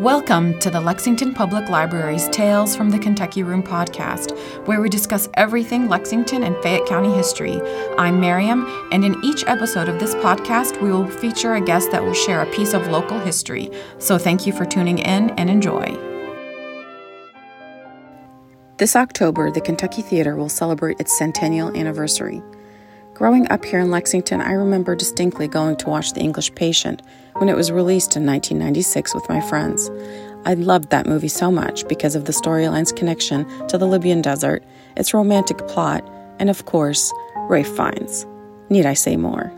Welcome to the Lexington Public Library's Tales from the Kentucky Room podcast, where we discuss everything Lexington and Fayette County history. I'm Miriam, and in each episode of this podcast, we will feature a guest that will share a piece of local history. So thank you for tuning in and enjoy. This October, the Kentucky Theater will celebrate its centennial anniversary. Growing up here in Lexington, I remember distinctly going to watch The English Patient when it was released in 1996 with my friends. I loved that movie so much because of the storyline's connection to the Libyan desert, its romantic plot, and of course, Ralph Fiennes. Need I say more?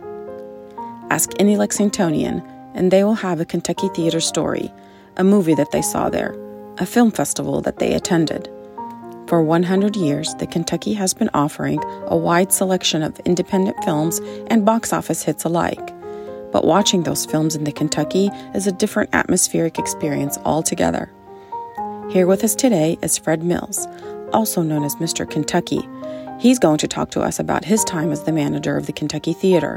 Ask any Lexingtonian, and they will have a Kentucky theater story, a movie that they saw there, a film festival that they attended. For 100 years, the Kentucky has been offering a wide selection of independent films and box office hits alike. But watching those films in the Kentucky is a different atmospheric experience altogether. Here with us today is Fred Mills, also known as Mr. Kentucky. He's going to talk to us about his time as the manager of the Kentucky Theater.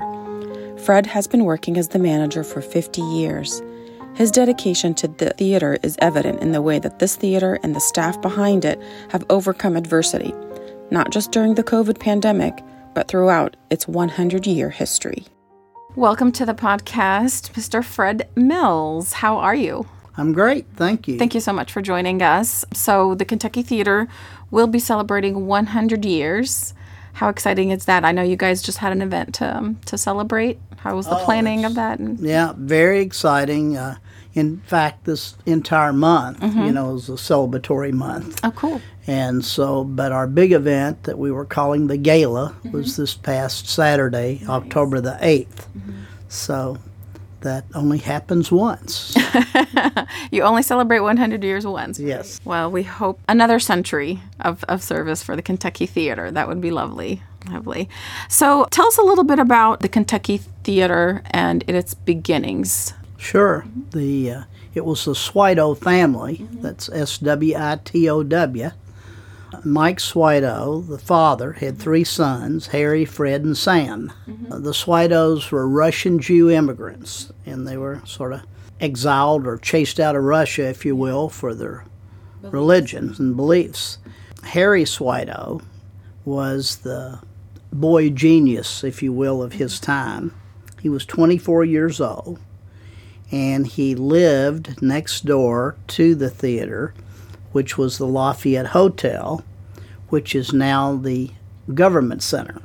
Fred has been working as the manager for 50 years. His dedication to the theater is evident in the way that this theater and the staff behind it have overcome adversity, not just during the COVID pandemic, but throughout its 100 year history. Welcome to the podcast, Mr. Fred Mills. How are you? I'm great. Thank you. Thank you so much for joining us. So, the Kentucky Theater will be celebrating 100 years. How exciting is that? I know you guys just had an event to, um, to celebrate. How was the oh, planning of that? Yeah, very exciting. Uh, in fact, this entire month, mm-hmm. you know, is a celebratory month. Oh, cool. And so, but our big event that we were calling the gala mm-hmm. was this past Saturday, nice. October the 8th. Mm-hmm. So that only happens once. you only celebrate 100 years once. Yes. Well, we hope another century of, of service for the Kentucky Theater. That would be lovely. Lovely. So tell us a little bit about the Kentucky Theater and its beginnings. Sure. The uh, it was the Switow family. Mm-hmm. That's S W I T O W. Mike Switow, the father, had three sons Harry, Fred, and Sam. Mm-hmm. The Switows were Russian Jew immigrants, and they were sort of exiled or chased out of Russia, if you will, for their beliefs. religions and beliefs. Harry Switow was the boy genius, if you will, of his time. He was 24 years old and he lived next door to the theater, which was the Lafayette Hotel, which is now the government center.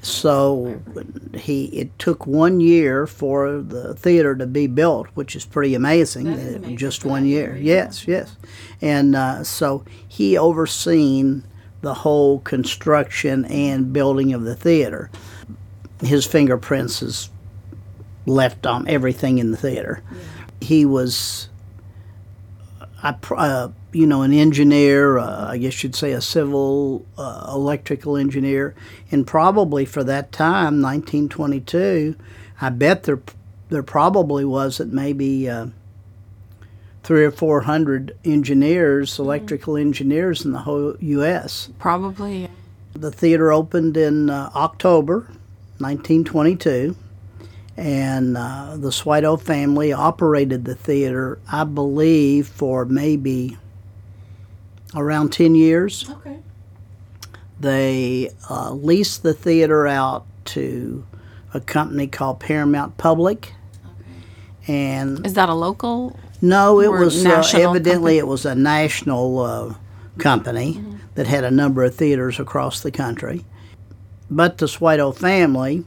So he it took one year for the theater to be built, which is pretty amazing. Is amazing. Just one year, yes, yes. And uh, so he overseen the whole construction and building of the theater. His fingerprints is left on everything in the theater. Yeah. He was, uh, you know, an engineer, uh, I guess you'd say a civil uh, electrical engineer, and probably for that time, 1922, I bet there there probably wasn't maybe uh, three or four hundred engineers, mm-hmm. electrical engineers in the whole U.S. Probably. The theater opened in uh, October 1922 and uh, the Switow family operated the theater, I believe, for maybe around 10 years. Okay. They uh, leased the theater out to a company called Paramount Publix. Okay. And is that a local? No, it was uh, evidently company? it was a national uh, company mm-hmm. that had a number of theaters across the country. But the Switow family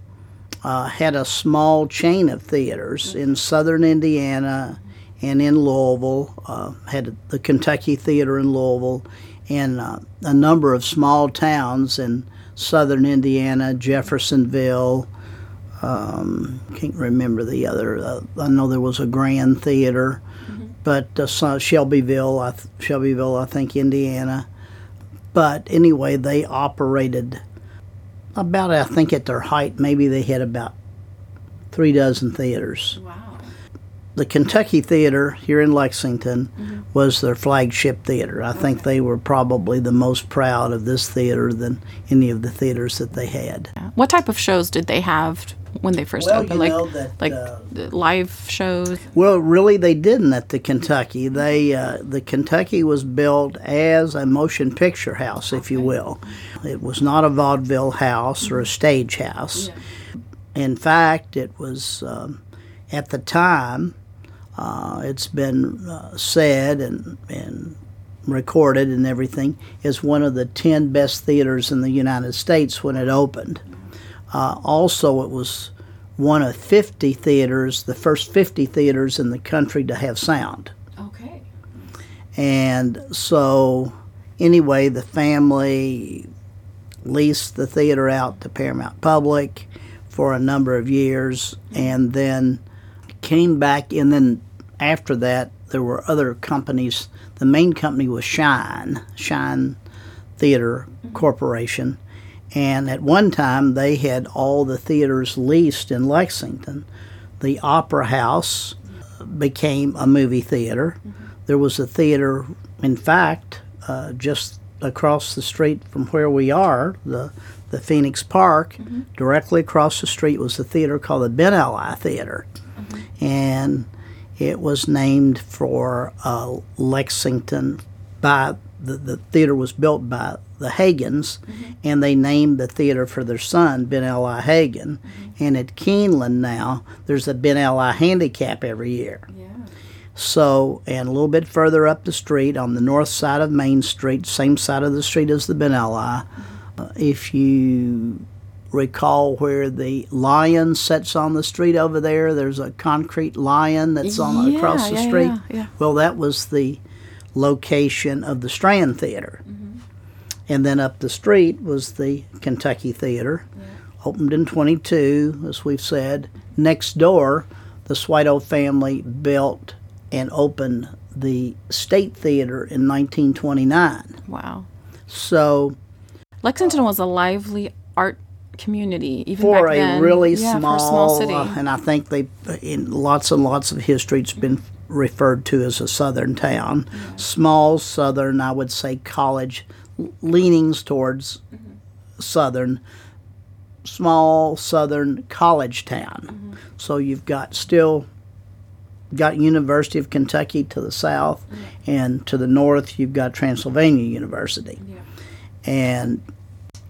uh, had a small chain of theaters in southern Indiana and in Louisville, uh, had the Kentucky Theater in Louisville, and uh, a number of small towns in southern Indiana, Jeffersonville. Um, can't remember the other. Uh, I know there was a Grand Theater, mm-hmm. but uh, Shelbyville, I th- Shelbyville, I think, Indiana. But anyway, they operated about I think at their height, maybe they had about three dozen theaters. Wow. The Kentucky Theater here in Lexington mm-hmm. was their flagship theater. I okay. think they were probably the most proud of this theater than any of the theaters that they had. What type of shows did they have when they first Well, opened? like that, like uh, live shows. Well, really, they didn't at the Kentucky. They uh, the Kentucky was built as a motion picture house, if you will. It was not a vaudeville house or a stage house. In fact, it was um, at the time. Uh, it's been uh, said and and recorded and everything is one of the ten best theaters in the United States when it opened. Uh, also, it was one of 50 theaters, the first 50 theaters in the country to have sound. Okay. And so, anyway, the family leased the theater out to Paramount Publix for a number of years and then came back. And then after that, there were other companies. The main company was Schine, Schine Theater Corporation. And at one time, they had all the theaters leased in Lexington. The Opera House became a movie theater. There was a theater, in fact, uh, just across the street from where we are, the the Phoenix Park. Mm-hmm. Directly across the street was a theater called the Ben Ali Theater, mm-hmm. and it was named for uh, Lexington by the, the theater was built by the Haggins, mm-hmm. and they named the theater for their son, Ben Ali Haggin. And at Keeneland now, there's a Ben Ali handicap every year. Yeah. So, and a little bit further up the street on the north side of Main Street, same side of the street as the Ben Ali, uh, if you recall where the lion sits on the street over there, there's a concrete lion that's on across the Yeah, yeah, street. yeah, yeah. Well, that was the location of the Strand Theater. And then up the street was the Kentucky Theater, opened in 22, as we've said. Next door, the Switow family built and opened the State Theater in 1929. Wow. So, Lexington was a lively art community, even for back a then. really yeah, small, for a small city. uh, and I think they, in lots and lots of history, it's been referred to as a southern town. Small southern, I would say, college leanings towards Mm-hmm. southern. Small southern college town. Mm-hmm. So you've got still got University of Kentucky to the south, and to the north you've got Transylvania University. And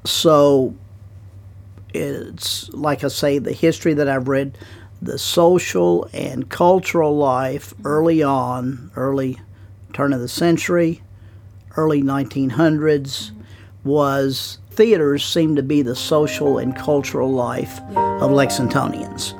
so it's like I say, the history that I've read, the social and cultural life mm-hmm. early on, early turn of the century, early 1900s, mm-hmm. was theaters seemed to be the social and cultural life of Lexingtonians.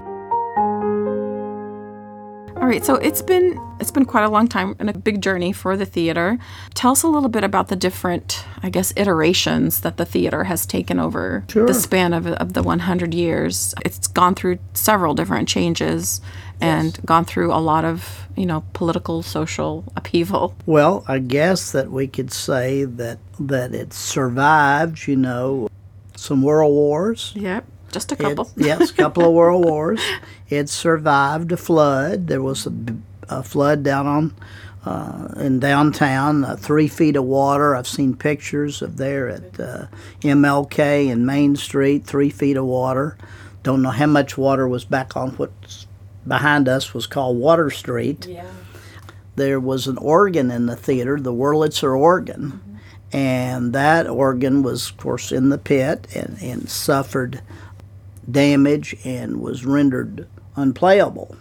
All right, so it's been it's been quite a long time and a big journey for the theater. Tell us a little bit about the different, I guess, iterations that the theater has taken over Sure. the span of, of the 100 years. It's gone through several different changes and gone through a lot of, you know, political, social upheaval. Well, I guess that we could say that that it survived, you know, some world wars. Yep, just a couple. It, yes, a couple of world wars. It survived a flood. There was a flood down on uh, in downtown, uh, three feet of water. I've seen pictures of there at uh, MLK and Main Street, three feet of water. Don't know how much water was back on what's behind us was called Water Street. yeah. There was an organ in the theater, the Wurlitzer organ, and that organ was, of course, in the pit and, and suffered damage and was rendered unplayable.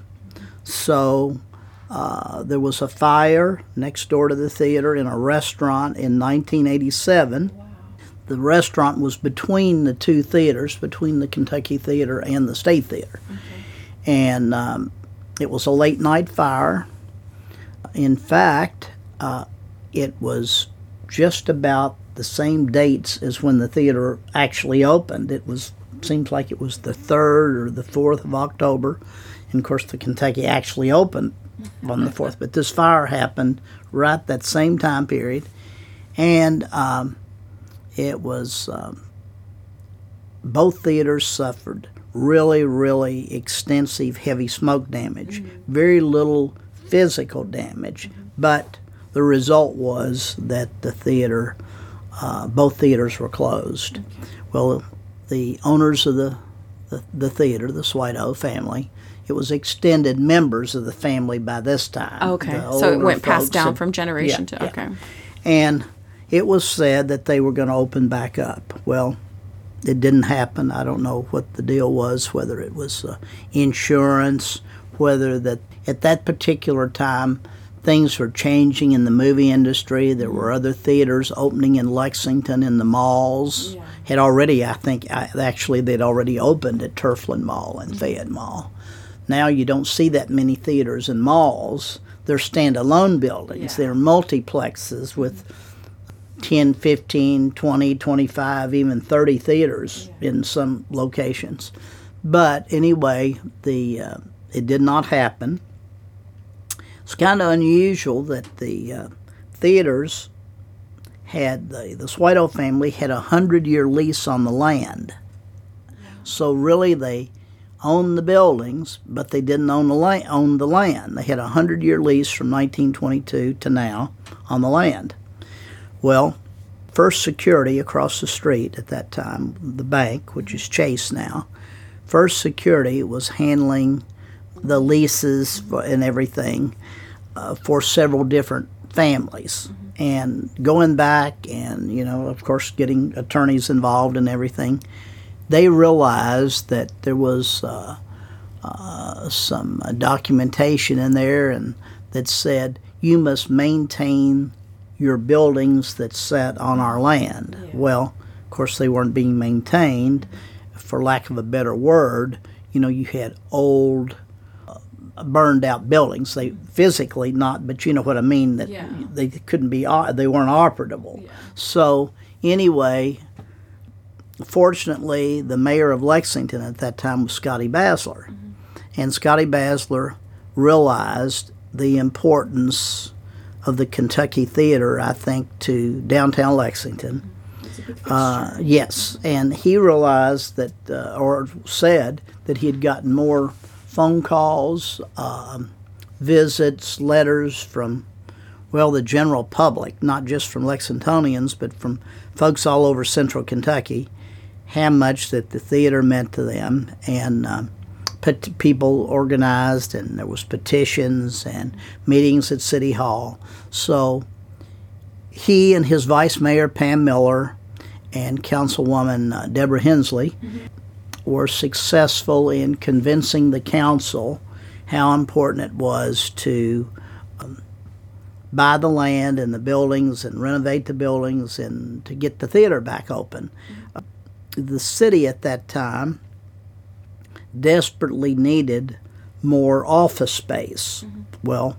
So uh, there was a fire next door to the theater in a restaurant in 1987. The restaurant was between the two theaters, between the Kentucky Theater and the State Theater. And um, it was a late night fire. In fact, uh, it was just about the same dates as when the theater actually opened. It was seems like it was the third or the fourth of October, and of course the Kentucky actually opened on the fourth. But this fire happened right that same time period, and um, it was um, both theaters suffered really, really extensive heavy smoke damage. Very little physical damage, but the result was that the theater, uh, both theaters were closed. Well, the owners of the the, the theater, the Switow family. It was extended members of the family by this time. Okay. So it went passed down had- from generation Yeah, to yeah. okay. and it was said that they were going to open back up. Well, it didn't happen. I don't know what the deal was, whether it was uh, insurance, whether that at that particular time things were changing in the movie industry. There were other theaters opening in Lexington in the malls. Had already, I think, I, actually they'd already opened at Turfland Mall and Fayette Mall. Now you don't see that many theaters in malls. They're standalone buildings. They're multiplexes with 10, 15, 20, 25, even 30 theaters in some locations. But anyway, the uh, it did not happen. It's kind of unusual that the uh, theaters had the the Switow family had a hundred year lease on the land. So really, they owned the buildings, but they didn't own the la- own the land. They had a hundred year lease from 1922 to now on the land. Well, First Security across the street at that time, the bank, which is Chase now, First Security was handling the leases and everything uh, for several different families. And going back and, you know, of course, getting attorneys involved and everything, they realized that there was uh, uh, some uh, documentation in there and that said you must maintain your buildings that sat on our land. Well, of course, they weren't being maintained. For lack of a better word, you know, you had old, burned out buildings. They physically not, but you know what I mean. That Yeah. they couldn't be, they weren't operable. So anyway, fortunately, the mayor of Lexington at that time was Scotty Baesler, and Scotty Baesler realized the importance of the Kentucky Theater, I think, to downtown Lexington. Uh, yes, and he realized that, uh, or said that he had gotten more phone calls, um, visits, letters from, well, the general public, not just from Lexingtonians, but from folks all over central Kentucky, how much that the theater meant to them, and um, pet- people organized, and there was petitions and meetings at City Hall. So he and his vice mayor Pam Miller and Councilwoman uh, Deborah Hensley were successful in convincing the council how important it was to um, buy the land and the buildings and renovate the buildings and to get the theater back open. Uh, the city at that time desperately needed more office space. Well,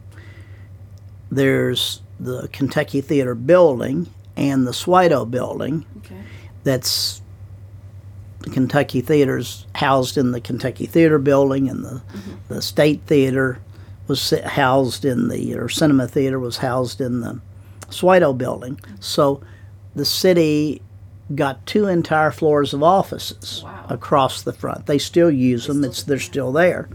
there's the Kentucky Theater building and the Switow building Okay. that's the Kentucky Theater's housed in the Kentucky Theater building, and the, the State Theater was housed in the, or Cinema Theater was housed in the Switow building. So the city got two entire floors of offices Wow. across the front. They still use them, it's, they're still there.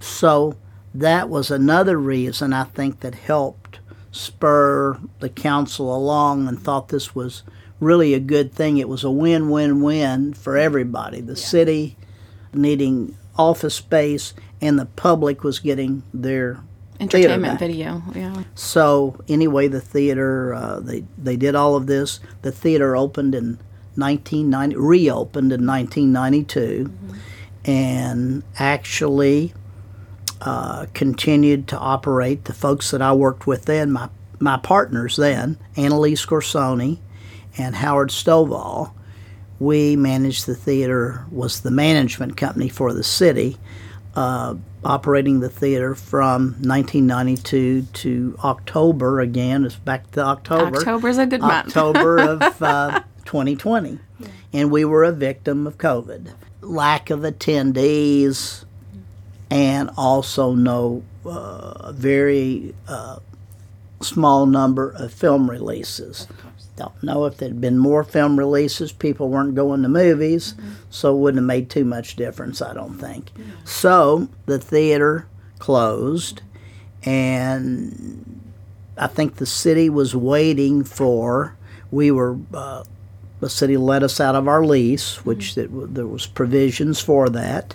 So that was another reason I think that helped spur the council along and thought this was really a good thing. It was a win win win for everybody. The city needing office space and the public was getting their Entertainment video. Yeah. So anyway, the theater uh, they they did all of this. The theater opened in 1990, reopened in 1992, and actually uh, continued to operate. The folks that I worked with then, my my partners then, Annalise Corsoni and Howard Stovall, we managed the theater. Was the management company for the city. Uh, operating the theater from 1992 to October again. It's back to October. October's a good month. October of uh, 2020. And we were a victim of COVID. Lack of attendees and also no uh, very uh, small number of film releases. Don't know if there'd been more film releases. People weren't going to movies, so it wouldn't have made too much difference, I don't think. So the theater closed, and I think the city was waiting for. We were uh, the city let us out of our lease, which it, there was provisions for that,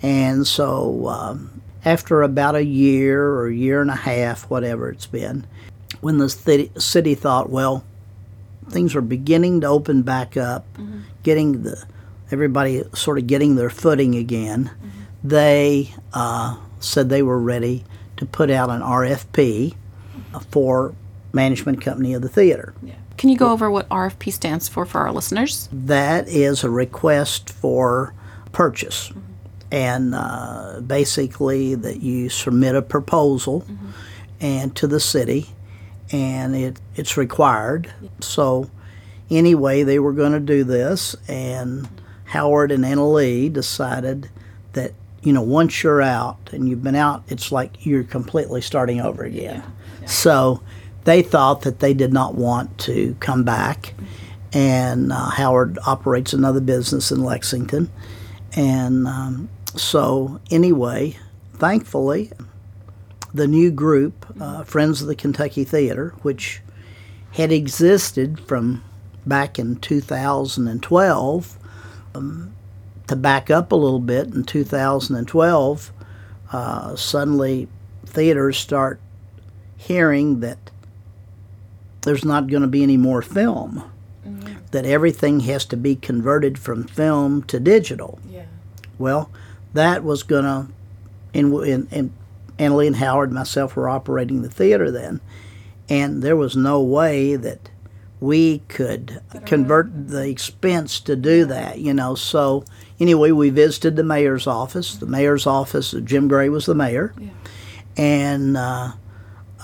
and so um, after about a year or a year and a half, whatever it's been, when the city, thought, well, things are beginning to open back up, mm-hmm. getting the everybody sort of getting their footing again, mm-hmm. they uh, said they were ready to put out an RFP for management company of the theater. Can you go over what RFP stands for for our listeners? That is a request for purchase. Mm-hmm. And uh, basically, that you submit a proposal and to the city, and it, it's required. So, anyway, they were going to do this, and Howard and Anna Lee decided that you know once you're out and you've been out, it's like you're completely starting over again. So they thought that they did not want to come back, and uh, Howard operates another business in Lexington, and um, so anyway, thankfully, the new group, uh, Friends of the Kentucky Theater, which had existed from back in 2012 to back up a little bit in 2012 uh, suddenly theaters start hearing that there's not going to be any more film that everything has to be converted from film to digital Yeah. well that was going to and, and, and Annalee and Howard and myself were operating the theater then and there was no way that we could convert the expense to do that, you know. So anyway, we visited the mayor's office. The mayor's office, Jim Gray was the mayor, and uh,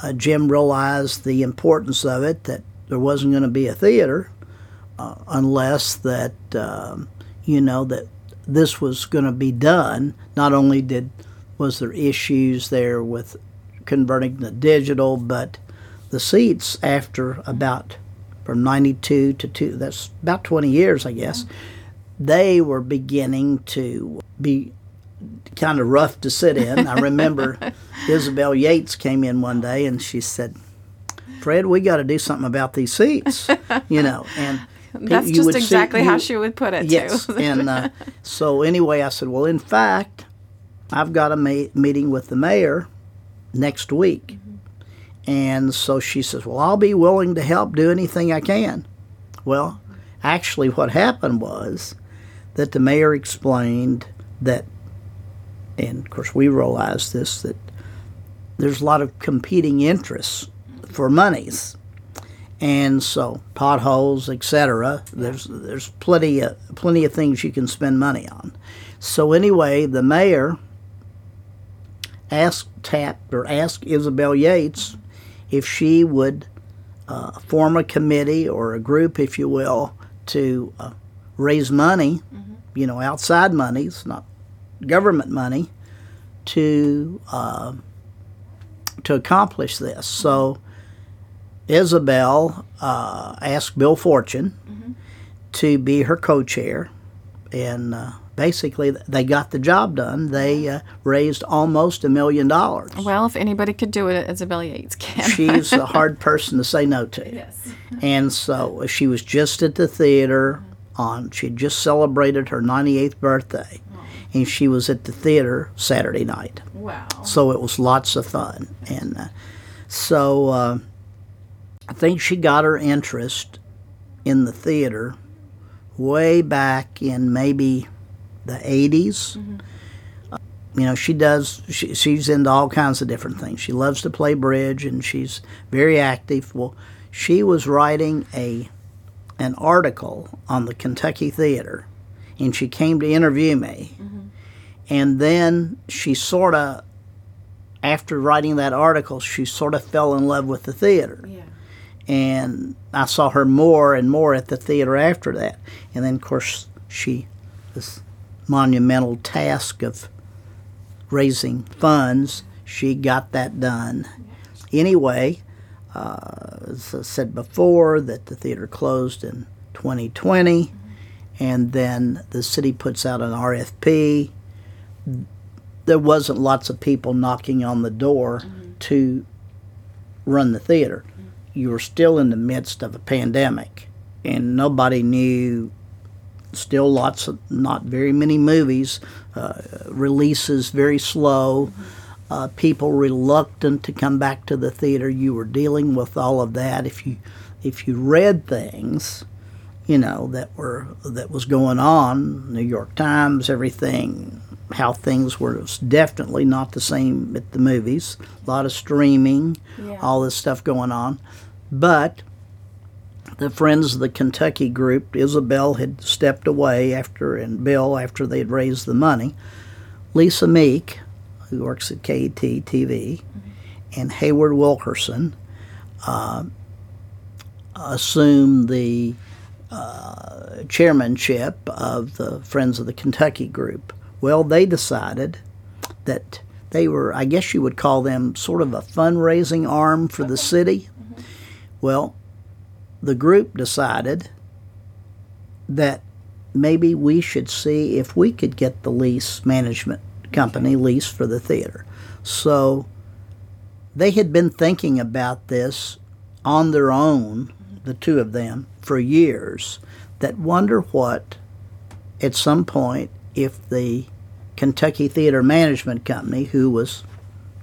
uh, Jim realized the importance of it that there wasn't going to be a theater uh, unless that um, you know that this was going to be done. Not only did was there issues there with converting to digital, but the seats after about from 92 to two that's about 20 years i guess they were beginning to be kind of rough to sit in i remember isabel yates came in one day and she said fred we got to do something about these seats you know and That's you just would see- exactly how you- she would put it, yes too. and uh, so anyway i said well in fact i've got a ma- meeting with the mayor next week and so she says, Well, I'll be willing to help do anything I can. Well, actually, what happened was that the mayor explained that, and of course, we realized this, that there's a lot of competing interests for monies. And so potholes, etc. There's there's plenty of plenty of things you can spend money on. So anyway, the mayor asked tapped or asked Isabel Yates if she would uh, form a committee or a group, if you will, to uh, raise money, you know, outside monies, not government money, to uh, to accomplish this. So Isabel uh, asked Bill Fortune to be her co-chair, and uh, basically they got the job done. They uh, raised almost a million dollars. Well, if anybody could do it, Isabel Yates can. She's a hard person to say no to. yes. And so she was just at the theater on, she had just celebrated her 98th birthday. And she was at the theater Saturday night. Wow. So it was lots of fun. And uh, so uh, I think she got her interest in the theater way back in maybe the 80s. Uh, You know, she does, she, she's into all kinds of different things. She loves to play bridge and she's very active. Well, she was writing a an article on the Kentucky Theater and she came to interview me. And then she sort of, after writing that article, she sort of fell in love with the theater. Yeah. And I saw her more and more at the theater after that. And then, of course, she, this monumental task of raising funds, she got that done. Anyway, uh, as I said before, that the theater closed in 2020, and then the city puts out an RFP. There wasn't lots of people knocking on the door to run the theater. You were still in the midst of a pandemic, and nobody knew. Still, lots of not very many movies. Uh, releases very slow. Uh, people reluctant to come back to the theater. You were dealing with all of that. If you if you read things, you know that were that was going on, New York Times, everything, how things were definitely not the same at the movies. A lot of streaming, Yeah. all this stuff going on, but the friends of the Kentucky group, Isabel had stepped away after, and Bill after they had raised the money. Lisa Meek, who works at KET TV, and Hayward Wilkerson uh, assumed the uh, chairmanship of the Friends of the Kentucky group. Well, they decided that they were, I guess you would call them sort of a fundraising arm for the city. Well, the group decided that maybe we should see if we could get the lease management company lease for the theater. So they had been thinking about this on their own, the two of them, for years. That wonder what, at some point, if the Kentucky Theater Management Company, who was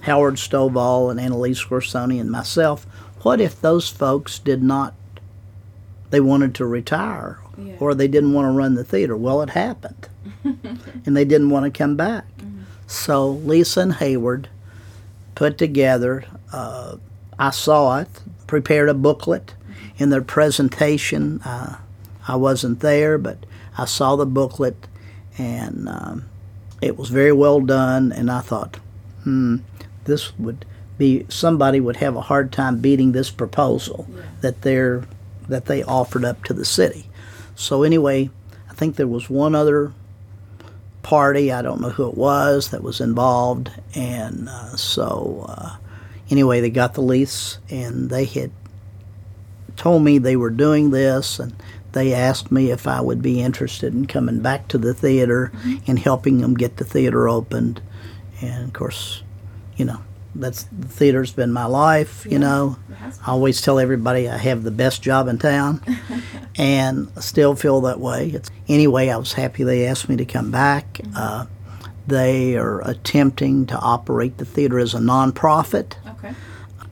Howard Stovall and Annalise Corsoni and myself, what if those folks did not, they wanted to retire Yeah. or they didn't want to run the theater? Well, it happened. and they didn't want to come back. So Lisa and Hayward put together, uh, I saw it, prepared a booklet in their presentation. Uh, I wasn't there, but I saw the booklet and um, it was very well done. And I thought, hmm, this would be somebody would have a hard time beating this proposal that they're that they offered up to the city. So anyway, I think there was one other party. I don't know who it was that was involved, and uh, so uh, anyway, they got the lease, and they had told me they were doing this, and they asked me if I would be interested in coming back to the theater and helping them get the theater opened. And of course, you know, that's the theater's been my life. You know, I always tell everybody I have the best job in town, and I still feel that way. It's, anyway, I was happy they asked me to come back. Uh, they are attempting to operate the theater as a nonprofit, Okay.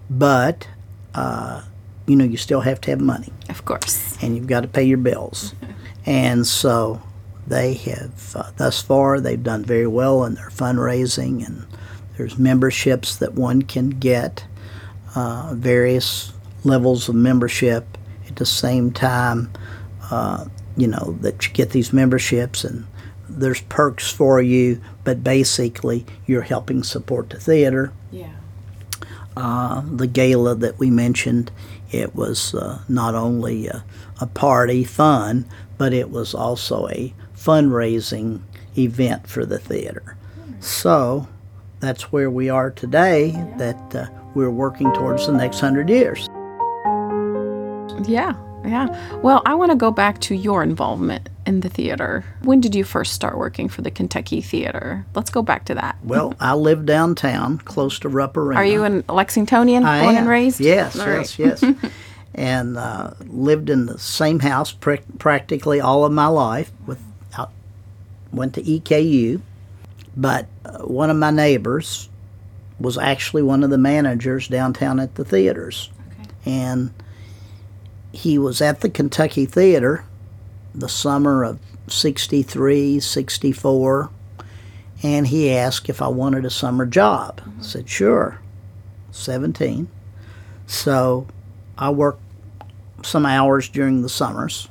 but uh, you know, you still have to have money Of course. and you've got to pay your bills. and so they have, uh, thus far, they've done very well in their fundraising, and there's memberships that one can get, uh, various levels of membership. At the same time, uh, you know, that you get these memberships and there's perks for you, but basically you're helping support the theater Yeah. uh, the gala that we mentioned, it was uh, not only a, a party fun, but it was also a fundraising event for the theater. So that's where we are today, that uh, we're working towards the next hundred years. Yeah. Yeah. Well, I want to go back to your involvement in the theater. When did you first start working for the Kentucky Theater? Let's go back to that. Well, I live downtown, close to Rupp Arena. Are you an Lexingtonian, I born am. and raised? Yes, yes, yes. and uh, lived in the same house pr- practically all of my life. Without, went to EKU, but uh, one of my neighbors was actually one of the managers downtown at the theaters, and he was at the Kentucky Theater the summer of 63, 64, and he asked if I wanted a summer job. I said, sure. 17. So I worked some hours during the summers.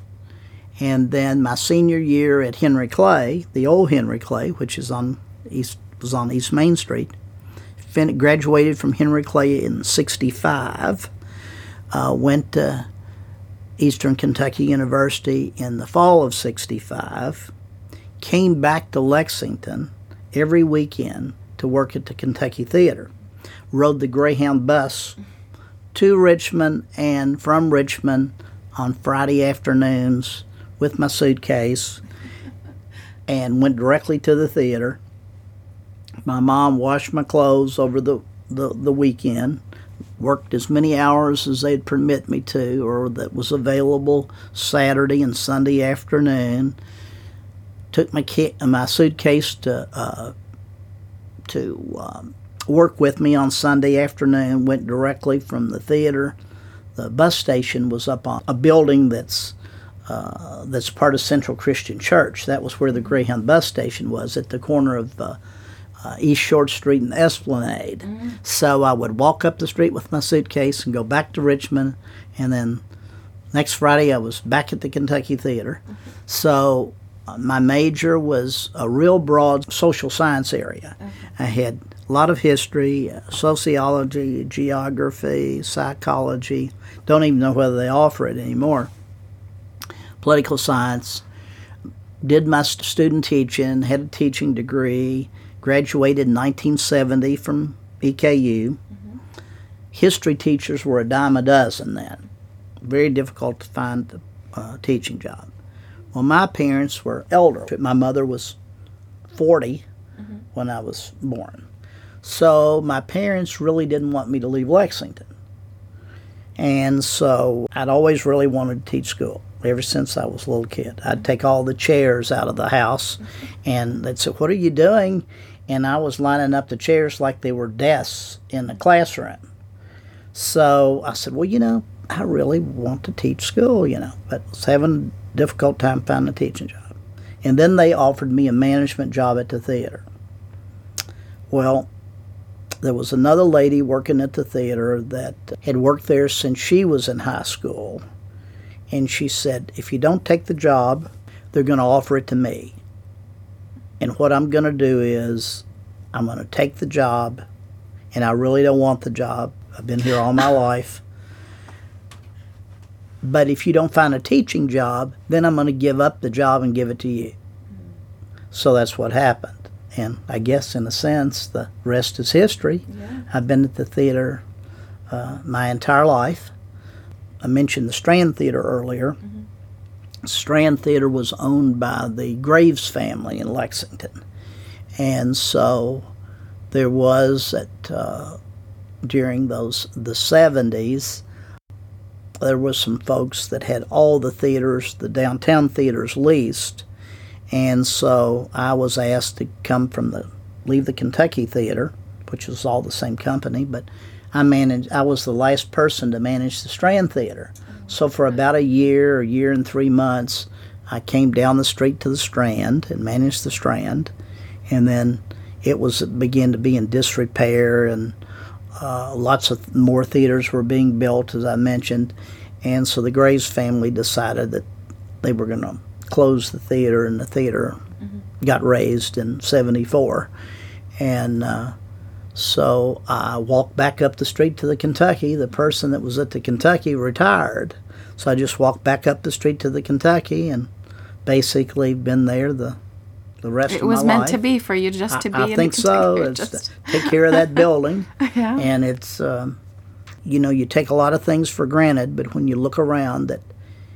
And then my senior year at Henry Clay, the old Henry Clay, which is on East was on East Main Street, fin- graduated from Henry Clay in '65. Uh, went to Eastern Kentucky University in the fall of '65. Came back to Lexington every weekend to work at the Kentucky Theater. Rode the Greyhound bus to Richmond and from Richmond on Friday afternoons with my suitcase and went directly to the theater. My mom washed my clothes over the, the, the weekend, worked as many hours as they'd permit me to, or that was available Saturday and Sunday afternoon. Took my ki- my suitcase to uh, to um, work with me on Sunday afternoon. Went directly from the theater. The bus station was up on a building that's uh, that's part of Central Christian Church. That was where the Greyhound bus station was at the corner of uh, uh, East Short Street and Esplanade. Mm-hmm. So I would walk up the street with my suitcase and go back to Richmond, and then next Friday I was back at the Kentucky Theater. Mm-hmm. So uh, my major was a real broad social science area. Okay. I had a lot of history, uh, sociology, geography, psychology. Don't even know whether they offer it anymore political science, did my student teaching, had a teaching degree, graduated in 1970 from EKU. Mm-hmm. History teachers were a dime a dozen then. Very difficult to find a uh, teaching job. Well, my parents were elder. My mother was 40 mm-hmm. when I was born. So my parents really didn't want me to leave Lexington. And so I'd always really wanted to teach school ever since I was a little kid. I'd take all the chairs out of the house and they'd say, What are you doing? And I was lining up the chairs like they were desks in the classroom. So I said, Well, you know, I really want to teach school, you know, but I was having a difficult time finding a teaching job. And then they offered me a management job at the theater. Well, there was another lady working at the theater that had worked there since she was in high school and she said, If you don't take the job, they're going to offer it to me. And what I'm going to do is, I'm going to take the job, and I really don't want the job. I've been here all my life. But if you don't find a teaching job, then I'm going to give up the job and give it to you. So that's what happened. And I guess, in a sense, the rest is history. Yeah. I've been at the theater uh, my entire life. I mentioned the Strand Theater earlier. Mm-hmm. Strand Theater was owned by the Graves family in Lexington. And so there was at uh, during those the 70s there was some folks that had all the theaters, the downtown theaters leased. And so I was asked to come from the leave the Kentucky Theater, which was all the same company, but I managed. I was the last person to manage the Strand Theater. So for about a year, a year and three months, I came down the street to the Strand and managed the Strand, and then it was it began to be in disrepair, and uh, lots of more theaters were being built, as I mentioned, and so the Graves family decided that they were going to close the theater, and the theater mm-hmm. got razed in '74, and uh, so I walked back up the street to the Kentucky. The person that was at the Kentucky retired. So I just walked back up the street to the Kentucky and basically been there the the rest it of my life. It was meant to be for you just to be. I, I think so. It's take care of that building, yeah. and it's um, you know you take a lot of things for granted, but when you look around, that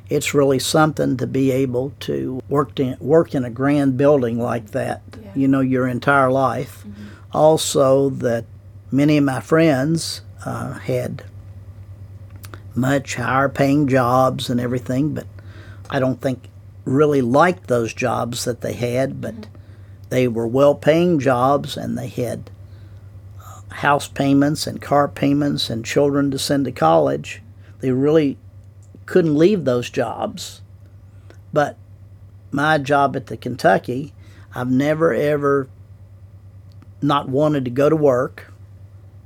it's really something to be able to work in work in a grand building like that. Yeah. You know your entire life. Mm-hmm also that many of my friends uh, had much higher paying jobs and everything, but I don't think really liked those jobs that they had, but they were well paying jobs and they had uh, house payments and car payments and children to send to college. They really couldn't leave those jobs. But my job at the Kentucky, I've never ever not wanted to go to work.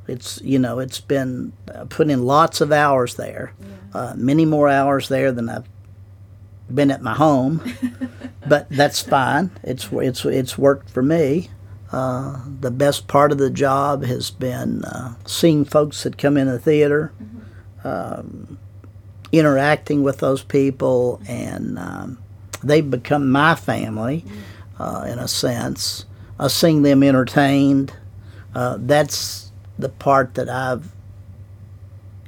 It's you know it's been uh, put in lots of hours there, yeah. uh, many more hours there than I've been at my home, but that's fine. It's it's it's worked for me. Uh, the best part of the job has been uh, seeing folks that come in the theater, mm-hmm. um, interacting with those people, and um, they've become my family mm-hmm. in a sense uh, seeing them entertained. Uh, that's the part that I've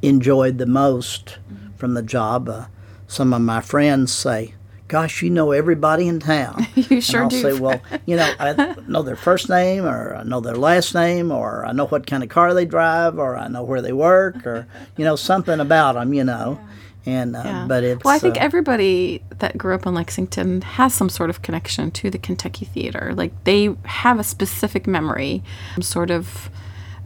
enjoyed the most mm-hmm. from the job. Uh, some of my friends say, gosh, you know everybody in town. You sure and I'll do. say, well, you know, I know their first name, or I know their last name, or I know what kind of car they drive, or I know where they work, or you know something about them, you know. And uh, Yeah. but it's well, I think uh, everybody that grew up in Lexington has some sort of connection to the Kentucky Theater. Like they have a specific memory, some sort of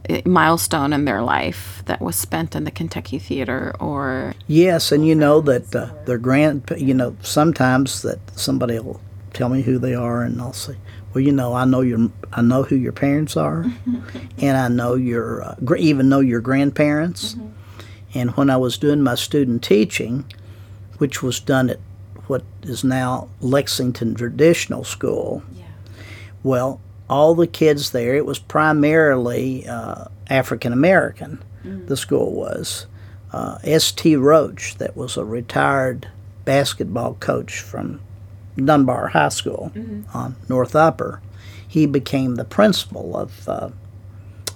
eh, milestone in their life that was spent in the Kentucky Theater or Yes, and you know that uh, their grand, you know, sometimes that somebody will tell me who they are, and I'll say, well, you know, I know your, I know who your parents are, and I know your, uh, gr- even know your grandparents. And when I was doing my student teaching, which was done at what is now Lexington Traditional School, well, all the kids there, it was primarily uh, African American, the school was. Uh, S.T. Roach, that was a retired basketball coach from Dunbar High School on North Upper, he became the principal of uh,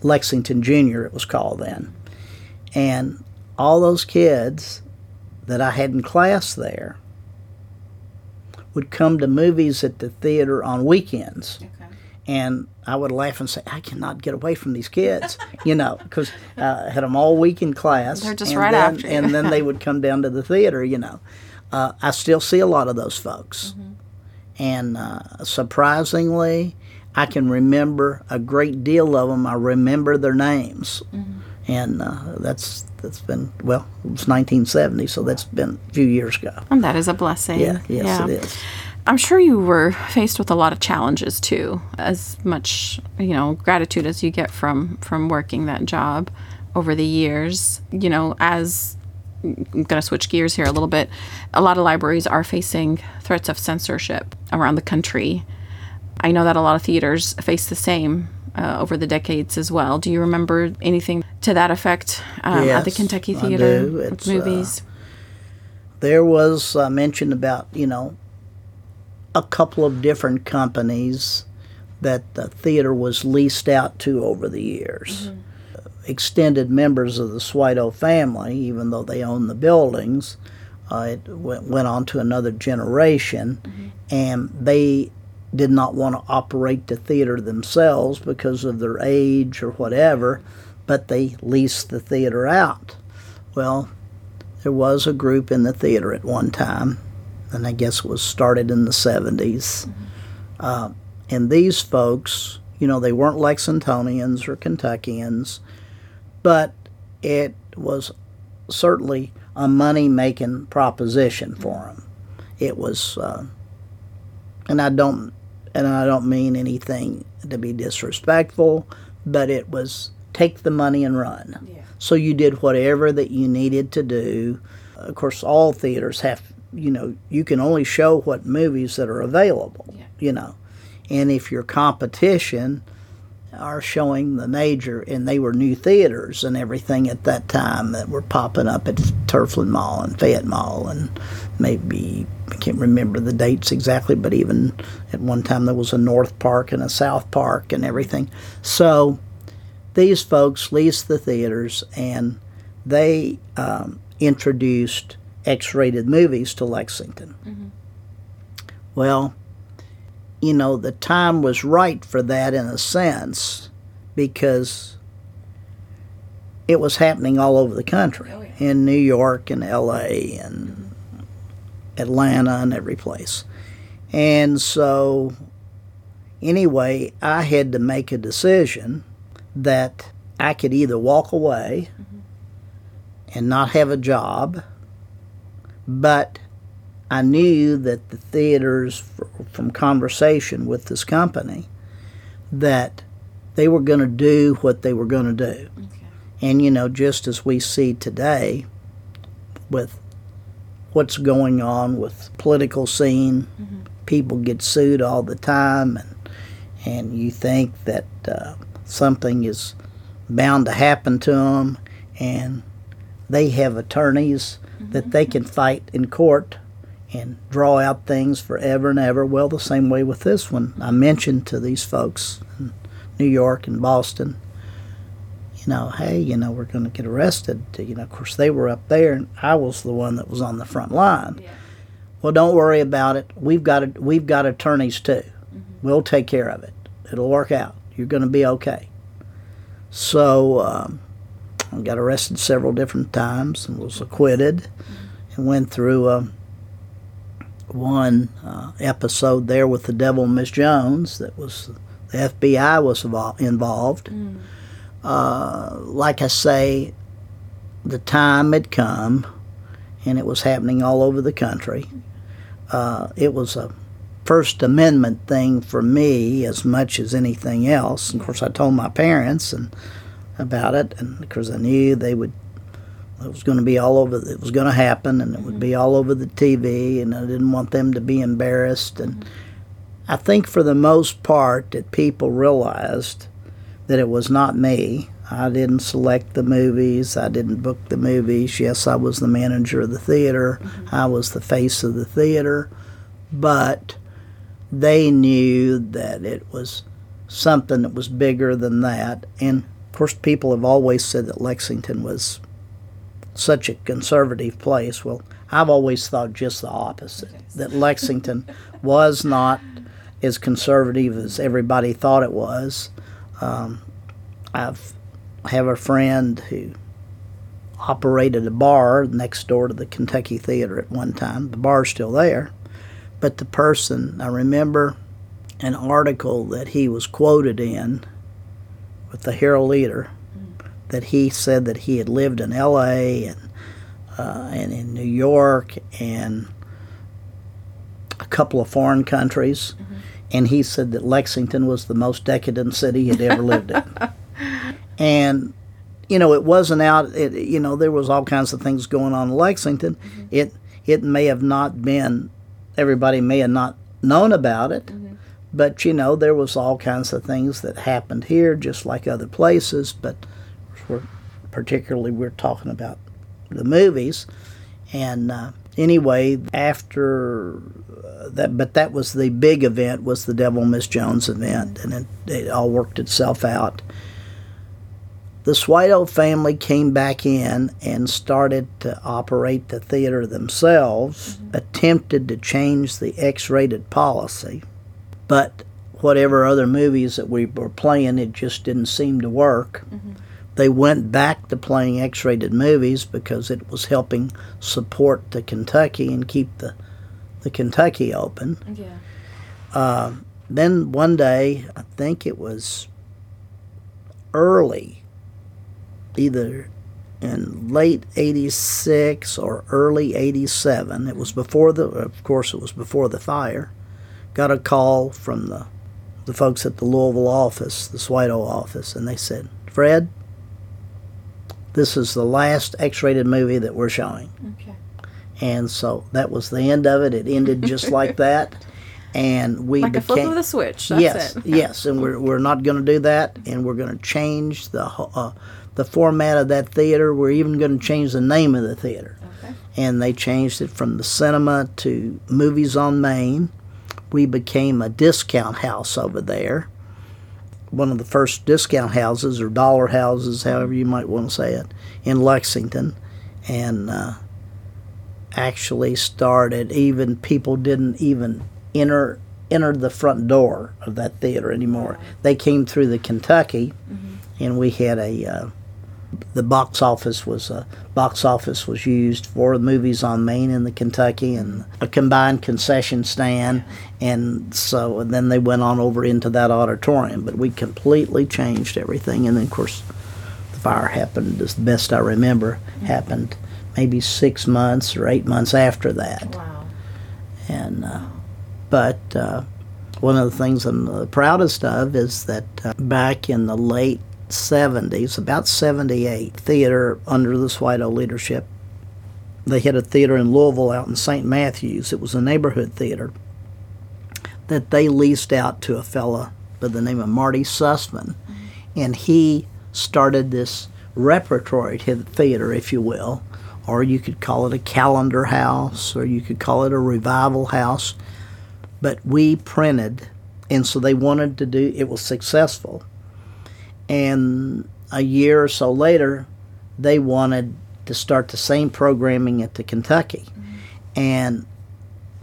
Lexington Junior, it was called then. And all those kids that I had in class there would come to movies at the theater on weekends and I would laugh and say, "I cannot get away from these kids," you know, because uh, I had them all week in class. They're just and right then, after you. and then they would come down to the theater, you know. Uh, I still see a lot of those folks, Mm-hmm. and uh, surprisingly, I can remember a great deal of them. I remember their names, Mm-hmm. And uh, that's that's been well, it's 1970, so that's been a few years ago. and that is a blessing. Yeah, yes, it is. I'm sure you were faced with a lot of challenges too, as much you know gratitude as you get from from working that job over the years. You know, as I'm going to switch gears here a little bit. A lot of libraries are facing threats of censorship around the country. I know that a lot of theaters face the same uh, over the decades as well. Do you remember anything to that effect um, at the Kentucky Theater do. with It's, uh, movies? there was uh, mention about you know a couple of different companies that the theater was leased out to over the years. Extended members of the Switow family, even though they own the buildings, uh, it went, went on to another generation, and they did not want to operate the theater themselves because of their age or whatever, but they leased the theater out. Well, there was a group in the theater at one time, and I guess it was started in the 70s. Uh, and these folks, you know, they weren't Lexingtonians or Kentuckians, but it was certainly a money making proposition for them. It was, uh, and I don't, and I don't mean anything to be disrespectful, but it was take the money and run. So you did whatever that you needed to do. Of course, all theaters have, you know, you can only show what movies that are available, you know. And if your competition are showing the major, and they were new theaters and everything at that time that were popping up at Turfland Mall and Fayette Mall, and maybe I can't remember the dates exactly, but even at one time there was a North Park and a South Park and everything. So these folks leased the theaters and they um, introduced X rated movies to Lexington. Well, you know, the time was right for that in a sense because it was happening all over the country in New York and LA and Atlanta and every place. And so, anyway, I had to make a decision that I could either walk away mm-hmm. and not have a job, but I knew that the theaters, from conversation with this company, that they were going to do what they were going to do. And, you know, just as we see today with what's going on with political scene, people get sued all the time, and, and you think that uh, something is bound to happen to them, and they have attorneys that they can fight in court and draw out things forever and ever. Well, the same way with this one. I mentioned to these folks in New York and Boston, you know, hey, you know, we're going to get arrested. You know, of course, they were up there, and I was the one that was on the front line. Well, don't worry about it. We've got a, we've got attorneys too. We'll take care of it. It'll work out. You're going to be okay. So um, I got arrested several different times and was acquitted and went through um, one uh, episode there with the Devil Miss Jones that was the FBI was involved. Uh, like I say, the time had come and it was happening all over the country. Uh, it was a First Amendment thing for me as much as anything else. Of course, I told my parents and about it, and because I knew they would, it was going to be all over. It was going to happen, and it would be all over the TV, and I didn't want them to be embarrassed. And I think for the most part that people realized that it was not me. I didn't select the movies. I didn't book the movies. Yes, I was the manager of the theater. I was the face of the theater. But they knew that it was something that was bigger than that. And of course, people have always said that Lexington was such a conservative place. Well, I've always thought just the opposite that Lexington was not as conservative as everybody thought it was. Um, I've have a friend who operated a bar next door to the Kentucky Theater at one time. The bar's still there, but the person I remember an article that he was quoted in with the Herald Leader that he said that he had lived in L.A. and uh, and in New York and a couple of foreign countries, and he said that Lexington was the most decadent city he'd ever lived in. And you know, it wasn't out. It, you know, there was all kinds of things going on in Lexington. It it may have not been. Everybody may have not known about it, but you know, there was all kinds of things that happened here, just like other places. But we're, particularly, we're talking about the movies. And uh, anyway, after uh, that, but that was the big event. Was the Devil Miss Jones event, and it, it all worked itself out the Switow family came back in and started to operate the theater themselves, attempted to change the X rated policy, but whatever other movies that we were playing, it just didn't seem to work. They went back to playing X rated movies because it was helping support the Kentucky and keep the, the Kentucky open. Yeah. Uh, then one day, I think it was early, either in late 86 or early 87, it was before the, of course, it was before the fire, got a call from the, the folks at the Louisville office, the Switow office, and they said, Fred, this is the last X rated movie that we're showing. Okay. And so that was the end of it. It ended just like that. And we Like a flip of the switch. That's yes, it. yes, and we're we're not going to do that, and we're going to change the uh, the format of that theater. We're even going to change the name of the theater, Okay. and they changed it from the cinema to Movies on Main. We became a discount house over there, one of the first discount houses or dollar houses, however you might want to say it, in Lexington, and uh, actually started. Even people didn't even enter enter the front door of that theater anymore. They came through the Kentucky, and we had a. Uh, the box office was a box office was used for the movies on Main and the Kentucky and a combined concession stand and so and then they went on over into that auditorium but we completely changed everything and then of course the fire happened as best I remember happened maybe six months or eight months after that Wow. and uh, but uh, one of the things I'm the proudest of is that uh, back in the late 70s, about 78, theater under the Switow leadership, they had a theater in Louisville out in St. Matthews. It was a neighborhood theater that they leased out to a fella by the name of Marty Sussman, and he started this repertory theater, if you will, or you could call it a calendar house, or you could call it a revival house. But we printed, and so they wanted to do. It was successful, and a year or so later, they wanted to start the same programming at the Kentucky, and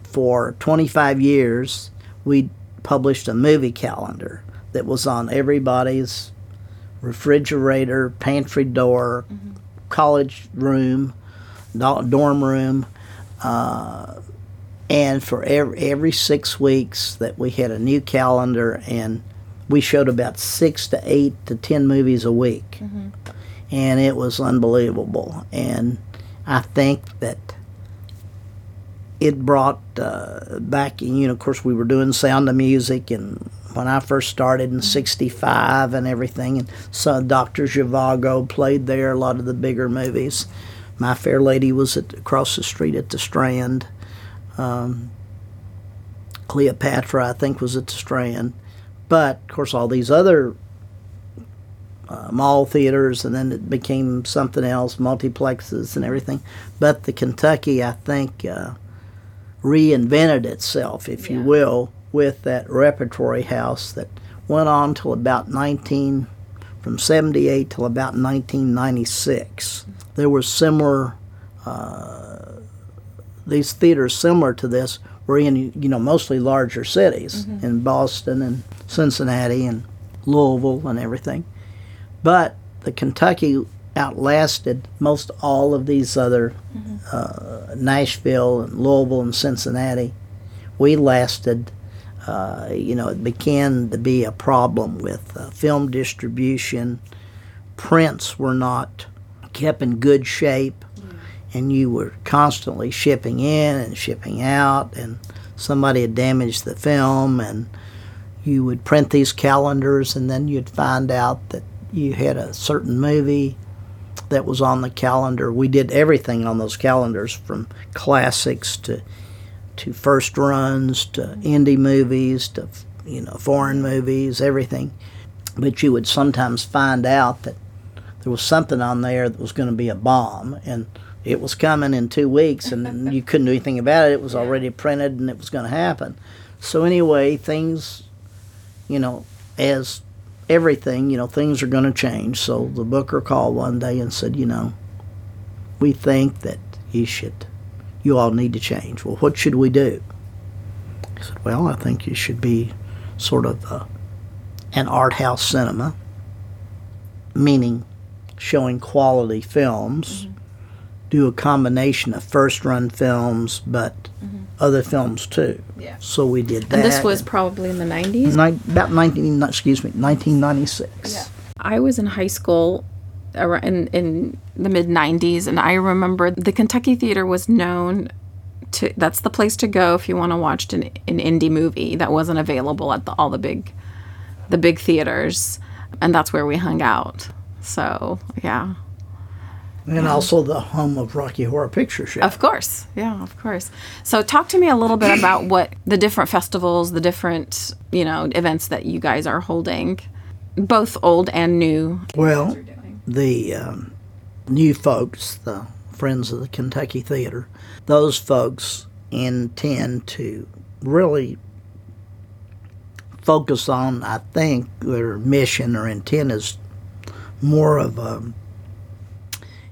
for 25 years, we published a movie calendar that was on everybody's refrigerator, pantry door, college room, dorm room. Uh, and for every, every six weeks that we had a new calendar and we showed about six to eight to ten movies a week. And it was unbelievable. And i think that it brought uh, back you know of course we were doing sound of music and when i first started in 65 and everything and so dr zhivago played there a lot of the bigger movies. My fair lady was at, across the street at the strand. Um, cleopatra i think was at the strand. But of course all these other uh, mall theaters and then it became something else multiplexes and everything. But the kentucky i think uh, reinvented itself if you will with that repertory house that went on till about 19 from 78 till about 1996 there were similar uh, these theaters similar to this were in you know mostly larger cities in Boston and Cincinnati and Louisville and everything. But the Kentucky outlasted most all of these other uh, Nashville and Louisville and Cincinnati. We lasted. Uh, you know, it began to be a problem with uh, film distribution. Prints were not kept in good shape and you were constantly shipping in and shipping out and somebody had damaged the film and you would print these calendars and then you'd find out that you had a certain movie that was on the calendar. We did everything on those calendars from classics to to first runs to indie movies to you know foreign movies everything. But you would sometimes find out that there was something on there that was going to be a bomb and it was coming in two weeks and you couldn't do anything about it. It was already printed and it was going to happen. So anyway things you know as everything you know things are going to change. So the booker called one day and said you know we think that you should you all need to change. Well what should we do? I said well i think you should be sort of uh, an art house cinema meaning showing quality films, do a combination of first run films, but mm-hmm. other films too. Yeah. So we did that. And this was probably in the 90s. Ni- about 19, excuse me, 1996. Yeah. I was in high school in, in the mid 90s, and I remember the Kentucky Theater was known to, that's the place to go if you want to watch an, an indie movie that wasn't available at the, all the big, the big theaters. And that's where we hung out. So, yeah. And also the home of Rocky Horror Picture Show. Of course. Yeah, of course. So talk to me a little bit about what the different festivals, the different, you know, events that you guys are holding, both old and new. Well, the um, new folks, the Friends of the Kentucky Theater, those folks intend to really focus on, I think, their mission or intent is more of a,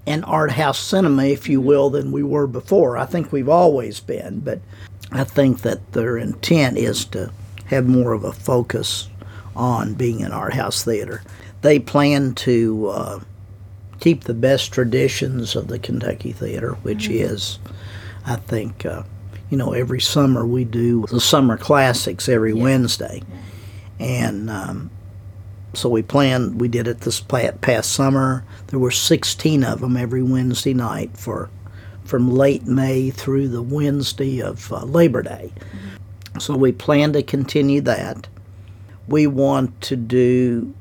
an art house cinema, if you will, than we were before. I think we've always been, but I think that their intent is to have more of a focus on being an art house theater. They plan to uh, keep the best traditions of the Kentucky Theater, which is, I think, uh, you know, every summer we do the summer classics every Wednesday, and um, so we planned. We did it this past summer. There were 16 of them every Wednesday night for from late May through the Wednesday of uh, Labor Day. So we plan to continue that. We want to do.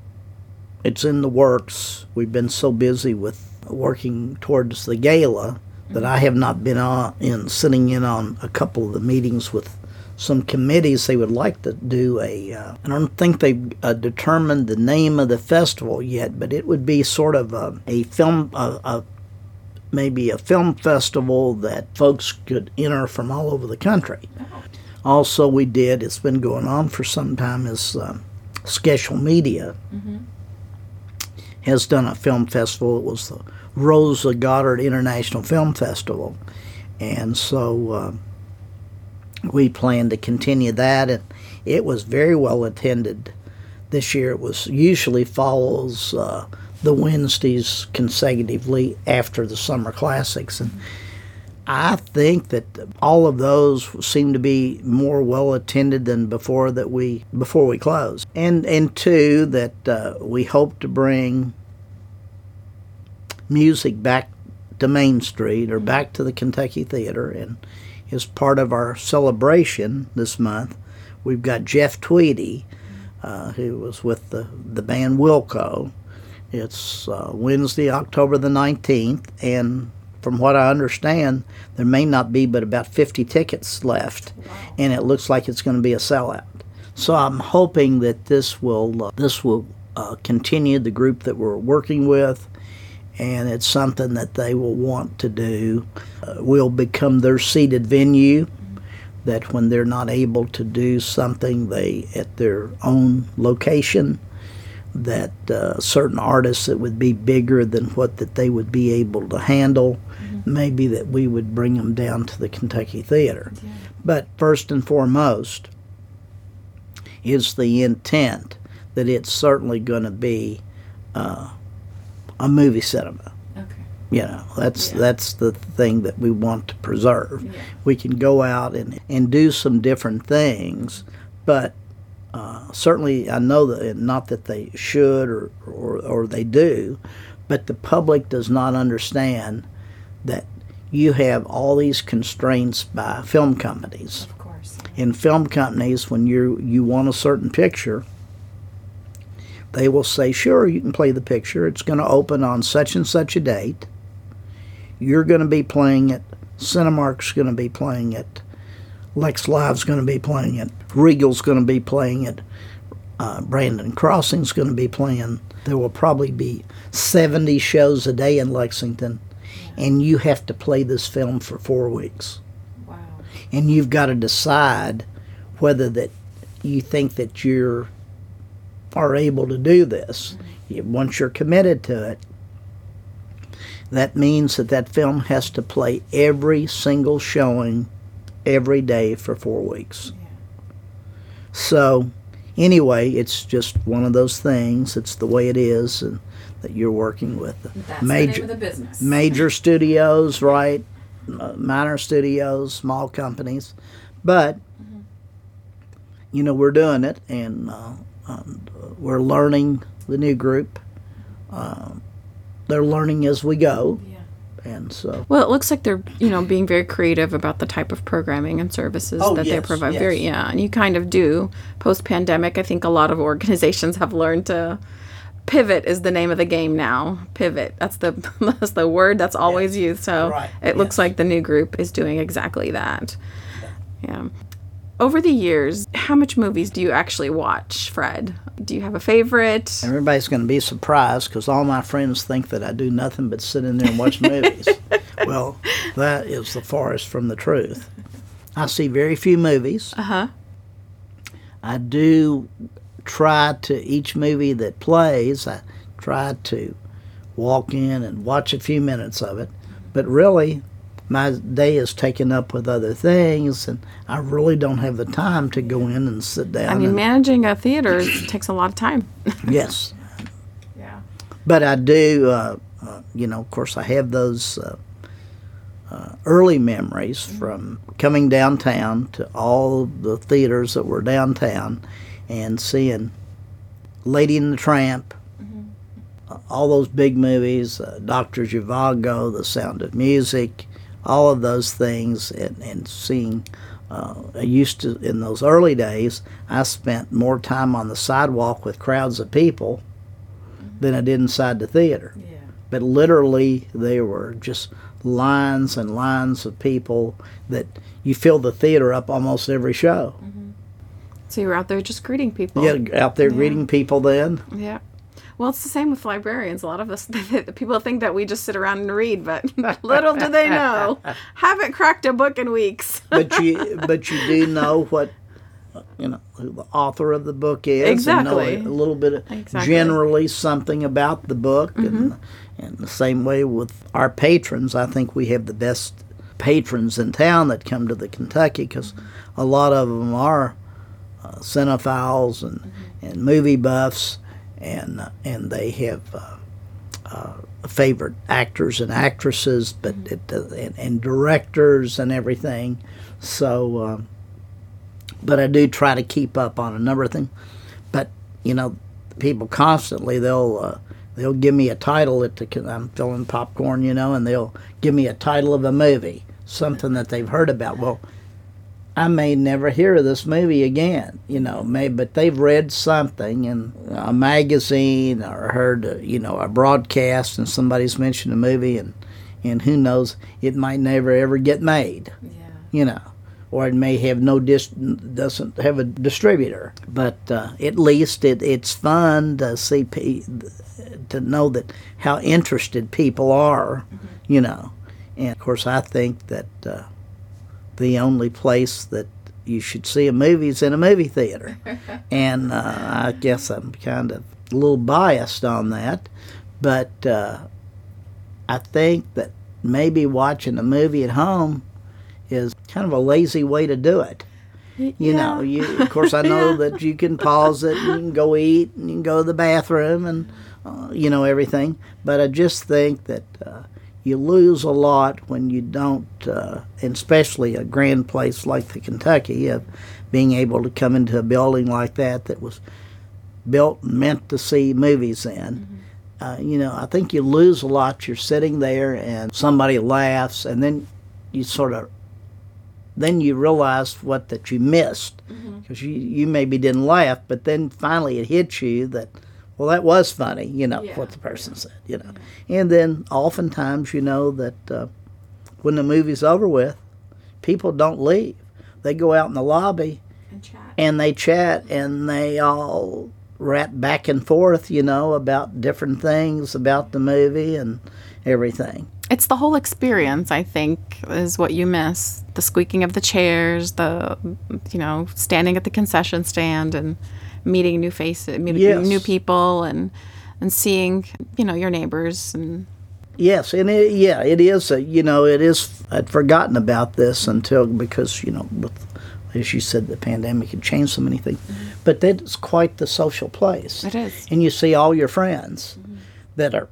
It's in the works. We've been so busy with working towards the gala that I have not been on in sitting in on a couple of the meetings with some committees. They would like to do a. Uh, I don't think they've uh, determined the name of the festival yet, but it would be sort of a, a film, a, a maybe a film festival that folks could enter from all over the country. Also, we did. It's been going on for some time. Is um, Special Media has done a film festival. It was the Rosa Goddard International Film Festival, and so uh, we plan to continue that, and it was very well attended this year. It was usually follows uh, the Wednesdays consecutively after the summer classics, and I think that all of those seem to be more well attended than before that we before we close, and and two that uh, we hope to bring music back to Main Street or back to the Kentucky Theater, and as part of our celebration this month, we've got Jeff Tweedy, uh, who was with the the band Wilco. It's uh, Wednesday, October the nineteenth, and from what I understand, there may not be but about 50 tickets left, and it looks like it's going to be a sellout. So I'm hoping that this will uh, this will uh, continue the group that we're working with, and it's something that they will want to do. Uh, we'll become their seated venue. That when they're not able to do something, they at their own location that uh, certain artists that would be bigger than what that they would be able to handle mm-hmm. maybe that we would bring them down to the kentucky theater yeah. but first and foremost is the intent that it's certainly going to be uh, a movie cinema okay you know that's yeah. that's the thing that we want to preserve yeah. we can go out and, and do some different things but uh, certainly, I know that not that they should or, or, or they do, but the public does not understand that you have all these constraints by film companies. Of course. In film companies, when you you want a certain picture, they will say, "Sure, you can play the picture. It's going to open on such and such a date. You're going to be playing it. Cinemark's going to be playing it. Lex Live's going to be playing it. Regal's going to be playing it. Uh, Brannon Crossing's going to be playing. There will probably be 70 shows a day in Lexington, and you have to play this film for four weeks. Wow. And you've got to decide whether that you think that you're are able to do this. Once you're committed to it, that means that that film has to play every single showing every day for four weeks. So, anyway, it's just one of those things. It's the way it is, and that you're working with That's major the business. major studios, right? Minor studios, small companies, but mm-hmm. you know we're doing it, and, uh, and we're learning the new group. Uh, they're learning as we go. Yeah and so well it looks like they're you know being very creative about the type of programming and services oh, that yes, they provide yes. very yeah and you kind of do post pandemic i think a lot of organizations have learned to pivot is the name of the game now pivot that's the that's the word that's always yes. used so right. it looks like the new group is doing exactly that yeah over the years, how much movies do you actually watch, Fred? Do you have a favorite? Everybody's going to be surprised because all my friends think that I do nothing but sit in there and watch movies. well, that is the farthest from the truth. I see very few movies. Uh huh. I do try to, each movie that plays, I try to walk in and watch a few minutes of it. But really, my day is taken up with other things, and I really don't have the time to go in and sit down. I mean, managing a theater takes a lot of time. yes. Yeah. But I do, uh, uh, you know, of course, I have those uh, uh early memories mm-hmm. from coming downtown to all the theaters that were downtown and seeing Lady and the Tramp, mm-hmm. all those big movies, uh, Dr. Zhivago, The Sound of Music, all of those things and, and seeing uh, I used to in those early days I spent more time on the sidewalk with crowds of people than I did inside the theater. Yeah. But literally there were just lines and lines of people that you fill the theater up almost every show. Mm-hmm. So you were out there just greeting people. Yeah, out there yeah. greeting people then. Yeah. Well, it's the same with librarians. A lot of us people think that we just sit around and read, but little do they know, haven't cracked a book in weeks. but you, but you do know what you know who the author of the book is. Exactly. And know a, little bit, of, exactly. generally something about the book, mm-hmm. and and the same way with our patrons. I think we have the best patrons in town that come to the Kentucky because a lot of them are uh, cinephiles and, mm-hmm. and movie buffs, and uh, and they have uh, uh favorite actors and actresses, but mm-hmm. it, uh, and, and, directors and everything. So, um, but I do try to keep up on a number of things. But you know, people constantly they'll uh, they'll give me a title at the I'm filling popcorn, you know, and they'll give me a title of a movie, something that they've heard about. Well, I may never hear of this movie again, you know, maybe, but they've read something in a magazine or heard, a, you know, a broadcast and somebody's mentioned a movie and, and who knows, it might never ever get made, yeah. you know, or it may have no dis, doesn't have a distributor, but uh, at least it, it's fun to see, to know that how interested people are, mm-hmm. you know, and of course I think that, uh, the only place that you should see a movie is in a movie theater. and uh, I guess I'm kind of a little biased on that, but uh, I think that maybe watching a movie at home is kind of a lazy way to do it. You yeah. know, you of course I know yeah. that you can pause it, and you can go eat, and you can go to the bathroom, and uh, you know everything. But I just think that uh, you lose a lot when you don't, uh, especially a grand place like the Kentucky, of being able to come into a building like that that was built and meant to see movies in. Mm-hmm. Uh, you know, I think you lose a lot. You're sitting there and somebody laughs, and then you sort of, then you realize what that you missed because mm-hmm. you you maybe didn't laugh, but then finally it hits you that well, that was funny, you know, yeah. what the person said, you know. Yeah. And then oftentimes, you know, that uh, when the movie's over with, people don't leave. They go out in the lobby and, chat. and they chat and they all rap back and forth, you know, about different things about the movie and everything. It's the whole experience, I think, is what you miss. The squeaking of the chairs, the, you know, standing at the concession stand and meeting new faces, meeting yes. new people, and and seeing you know your neighbors and. Yes, and it, yeah, it is. A, you know, it is. I'd forgotten about this until because you know, with as you said, the pandemic had changed so many things. Mm-hmm. But that's quite the social place. It is, and you see all your friends mm-hmm. that are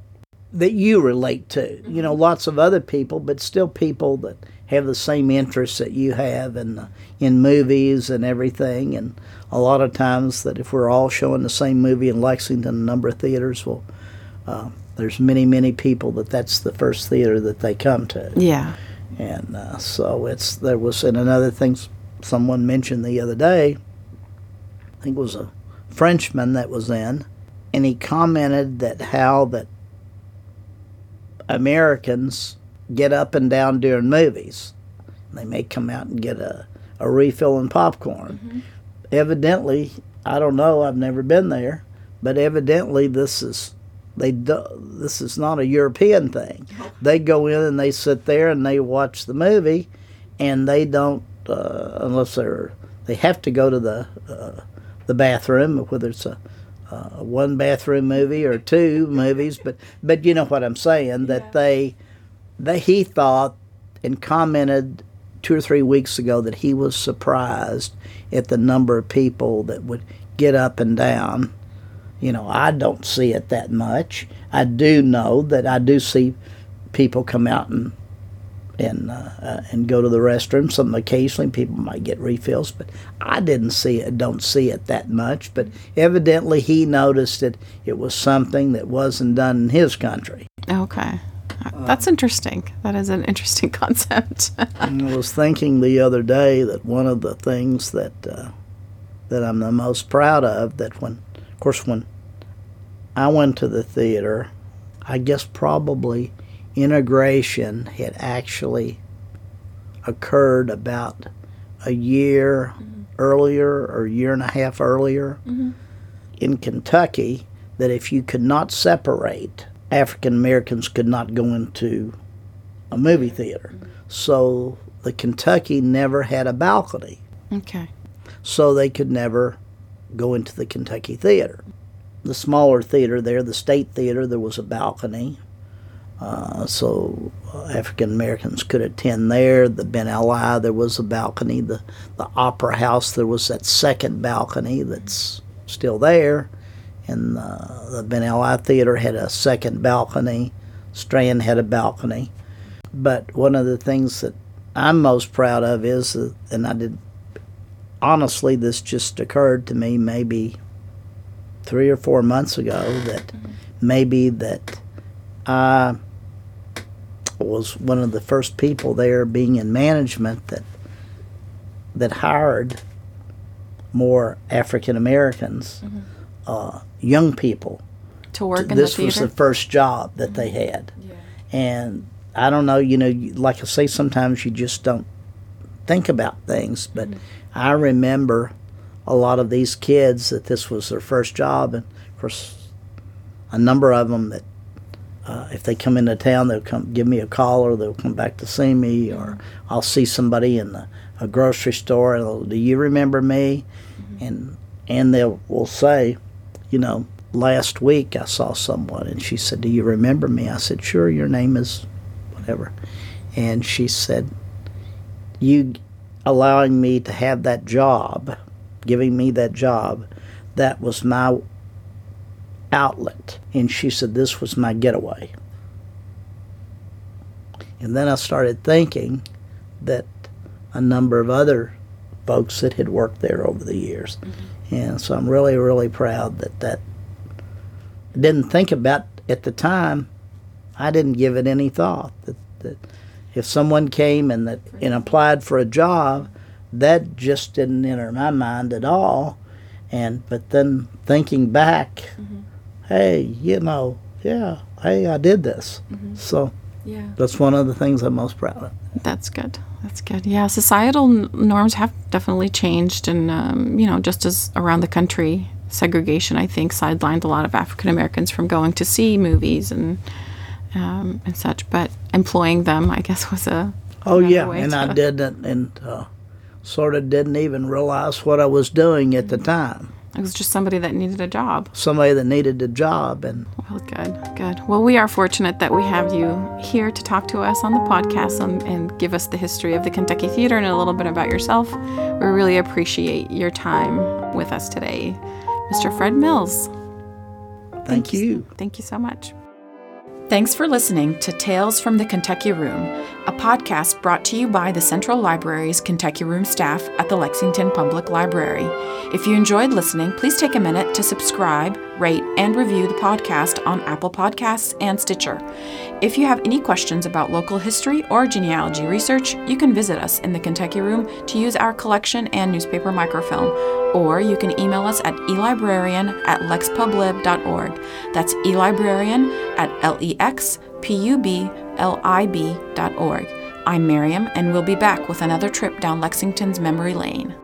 that you relate to. You know, mm-hmm. lots of other people, but still people that have the same interests that you have in in movies and everything. And a lot of times, that if we're all showing the same movie in Lexington, a number of theaters, well, uh, there's many many people that that's the first theater that they come to. Yeah. And uh, so it's there was and another thing someone mentioned the other day. I think it was a Frenchman that was in, and he commented that how that Americans get up and down during movies. They may come out and get a, a refill and popcorn. Mm-hmm. Evidently, I don't know, I've never been there, but evidently this is they do, this is not a European thing. They go in and they sit there and they watch the movie, and they don't uh, unless they're they have to go to the uh, the bathroom, whether it's a uh, one bathroom movie or two movies, but but you know what I'm saying that yeah. they that he thought and commented two or three weeks ago that he was surprised at the number of people that would get up and down. You know, I don't see it that much. I do know that I do see people come out and and uh, uh, and go to the restroom. Some occasionally people might get refills, but I didn't see it. Don't see it that much. But evidently, he noticed that it was something that wasn't done in his country. Okay. That's interesting. That is an interesting concept. I was thinking the other day that one of the things that uh, that I'm the most proud of that when, of course, when I went to the theater, I guess probably integration had actually occurred about a year mm-hmm. earlier or a year and a half earlier mm-hmm. in Kentucky. That if you could not separate African Americans could not go into a movie theater. So the Kentucky never had a balcony. Okay. So they could never go into the Kentucky theater. The smaller theater there, the state theater, there was a balcony. Uh, so uh, African Americans could attend there. The Ben Ali, there was a balcony. The the Opera House, there was that second balcony that's still there. And uh, the Ben Ali Theater had a second balcony. Strand had a balcony. But one of the things that I'm most proud of is, and I did, honestly, this just occurred to me maybe three or four months ago that maybe that I was one of the first people there being in management that that hired more African Americans, uh, young people. To work in this the was the first job that they mm-hmm. had, yeah. and I don't know, you know, like I say, sometimes you just don't think about things, but mm-hmm. I remember a lot of these kids that this was their first job, and of course, a number of them that uh, if they come into town, they'll come give me a call, or they'll come back to see me, mm-hmm. or I'll see somebody in the, a grocery store, and they'll, do you remember me? And and they will say, you know, last week I saw someone, and she said, do you remember me? I said, sure. Your name is whatever, and she said, you allowing me to have that job, giving me that job, that was my outlet. And she said, This was my getaway. And then I started thinking that a number of other folks that had worked there over the years. Mm-hmm. And so I'm really, really proud that that I didn't think about at the time. I didn't give it any thought that, that if someone came and that and applied for a job, that just didn't enter my mind at all. And but then thinking back, mm-hmm. hey, you know, yeah, hey, I did this. Mm-hmm. So Yeah. that's one of the things I'm most proud of. That's good. That's good. Yeah, societal n- norms have definitely changed, and um, you know, just as around the country, segregation I think sidelined a lot of African Americans from going to see movies and um, and such. But employing them, I guess, was a Oh yeah, and I didn't, and uh, sort of didn't even realize what I was doing at the time. It was just somebody that needed a job. Somebody that needed a job, and Well, good, good. Well, we are fortunate that we have you here to talk to us on the podcast and, and give us the history of the Kentucky Theater and a little bit about yourself. We really appreciate your time with us today, Mr. Fred Mills. thank you. Thank you so much. Thanks for listening to Tales from the Kentucky Room, a podcast brought to you by the Central Library's Kentucky Room staff at the Lexington Public Library. If you enjoyed listening, please take a minute to subscribe, rate, and review the podcast on Apple Podcasts and Stitcher. If you have any questions about local history or genealogy research, you can visit us in the Kentucky Room to use our collection and newspaper microfilm, or you can email us at elibrarian at lexpublib.org. That's elibrarian at lexpublib.org. I'm Miriam, and we'll be back with another trip down Lexington's memory lane.